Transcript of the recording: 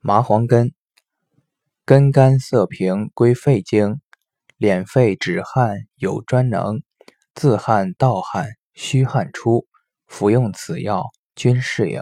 麻黄根根干涩平归肺经敛肺止汗有专能自汗盗汗虚汗出服用此药均适应。